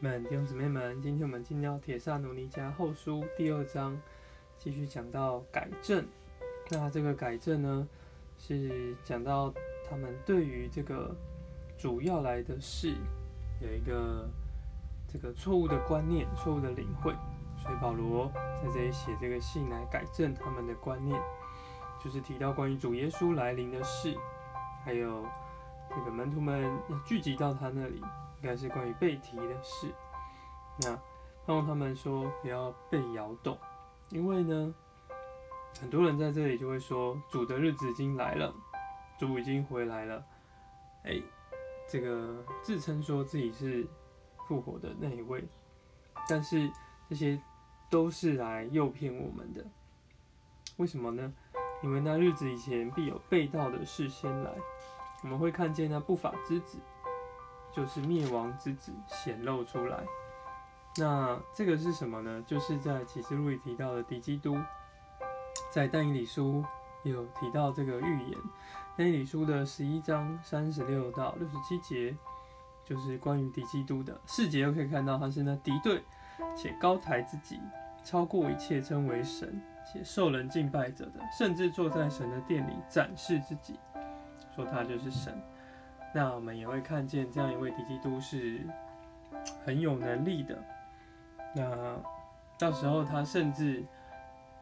们弟兄姊妹们，今天我们进到《铁萨努尼迦后书》第二章，继续讲到改正。那这个改正呢，是讲到他们对于这个主要来的事有一个这个错误的观念、错误的领会，所以保罗在这里写这个信来改正他们的观念，就是提到关于主耶稣来临的事，还有这个门徒们要聚集到他那里。应该是关于被提的事，那盼望他们说不要被摇动，因为呢，很多人在这里就会说主的日子已经来了，主已经回来了，哎，这个自称说自己是复活的那一位，但是这些都是来诱骗我们的，为什么呢？因为那日子以前必有被盗的事先来，我们会看见那不法之子。就是灭亡之子显露出来，那这个是什么呢？就是在启示录里提到的敌基督，在但以理书有提到这个预言。但以理书的十一章三十六到六十七节，就是关于敌基督的四节，又可以看到他是那敌对且高抬自己，超过一切称为神且受人敬拜者的，甚至坐在神的殿里展示自己，说他就是神。那我们也会看见这样一位敌基督是很有能力的。那到时候他甚至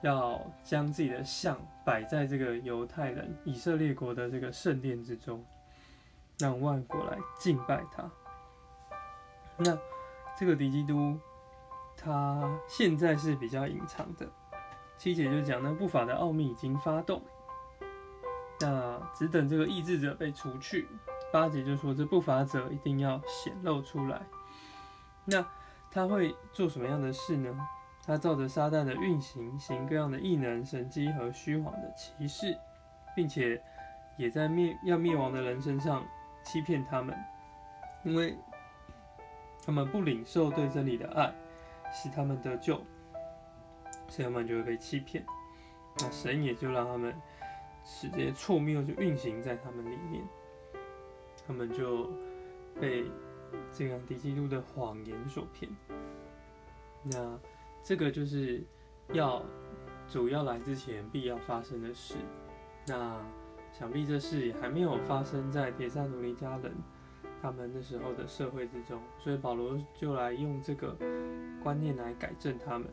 要将自己的像摆在这个犹太人以色列国的这个圣殿之中，让万国来敬拜他。那这个敌基督他现在是比较隐藏的。七姐就讲那不法的奥秘已经发动，那只等这个意志者被除去。八节就说这不法者一定要显露出来，那他会做什么样的事呢？他照着撒旦的运行，行各样的异能、神迹和虚谎的奇事，并且也在灭要灭亡的人身上欺骗他们，因为他们不领受对真理的爱，使他们得救，所以他们就会被欺骗。那神也就让他们使这些错谬就运行在他们里面。他们就被这样敌基督的谎言所骗。那这个就是要主要来之前必要发生的事。那想必这事也还没有发生在铁萨努尼家人他们那时候的社会之中，所以保罗就来用这个观念来改正他们。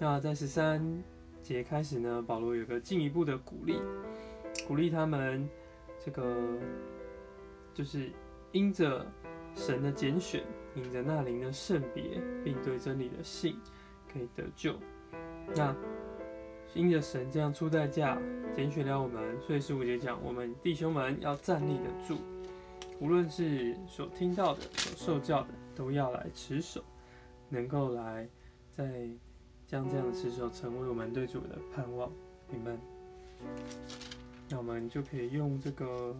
那在十三节开始呢，保罗有个进一步的鼓励，鼓励他们这个。就是因着神的拣选，因着那灵的圣别，并对真理的信，可以得救。那因着神这样出代价拣选了我们，所以十五节讲，我们弟兄们要站立得住，无论是所听到的、所受教的，都要来持守，能够来再将这样的持守成为我们对主的盼望。你们，那我们就可以用这个。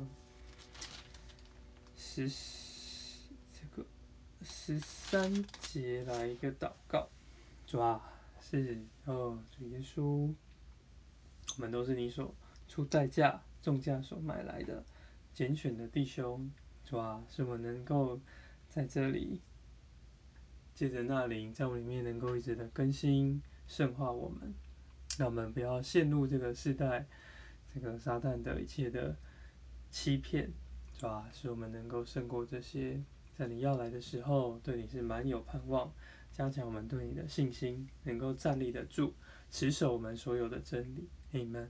十这个十三节来一个祷告，主啊，是哦，主耶稣，我们都是你所出代价、重价所买来的拣选的弟兄，主啊，是我能够在这里借着那灵在我里面能够一直的更新圣化我们，让我们不要陷入这个时代这个撒旦的一切的欺骗。是吧？使我们能够胜过这些，在你要来的时候，对你是蛮有盼望，加强我们对你的信心，能够站立得住，持守我们所有的真理。Amen。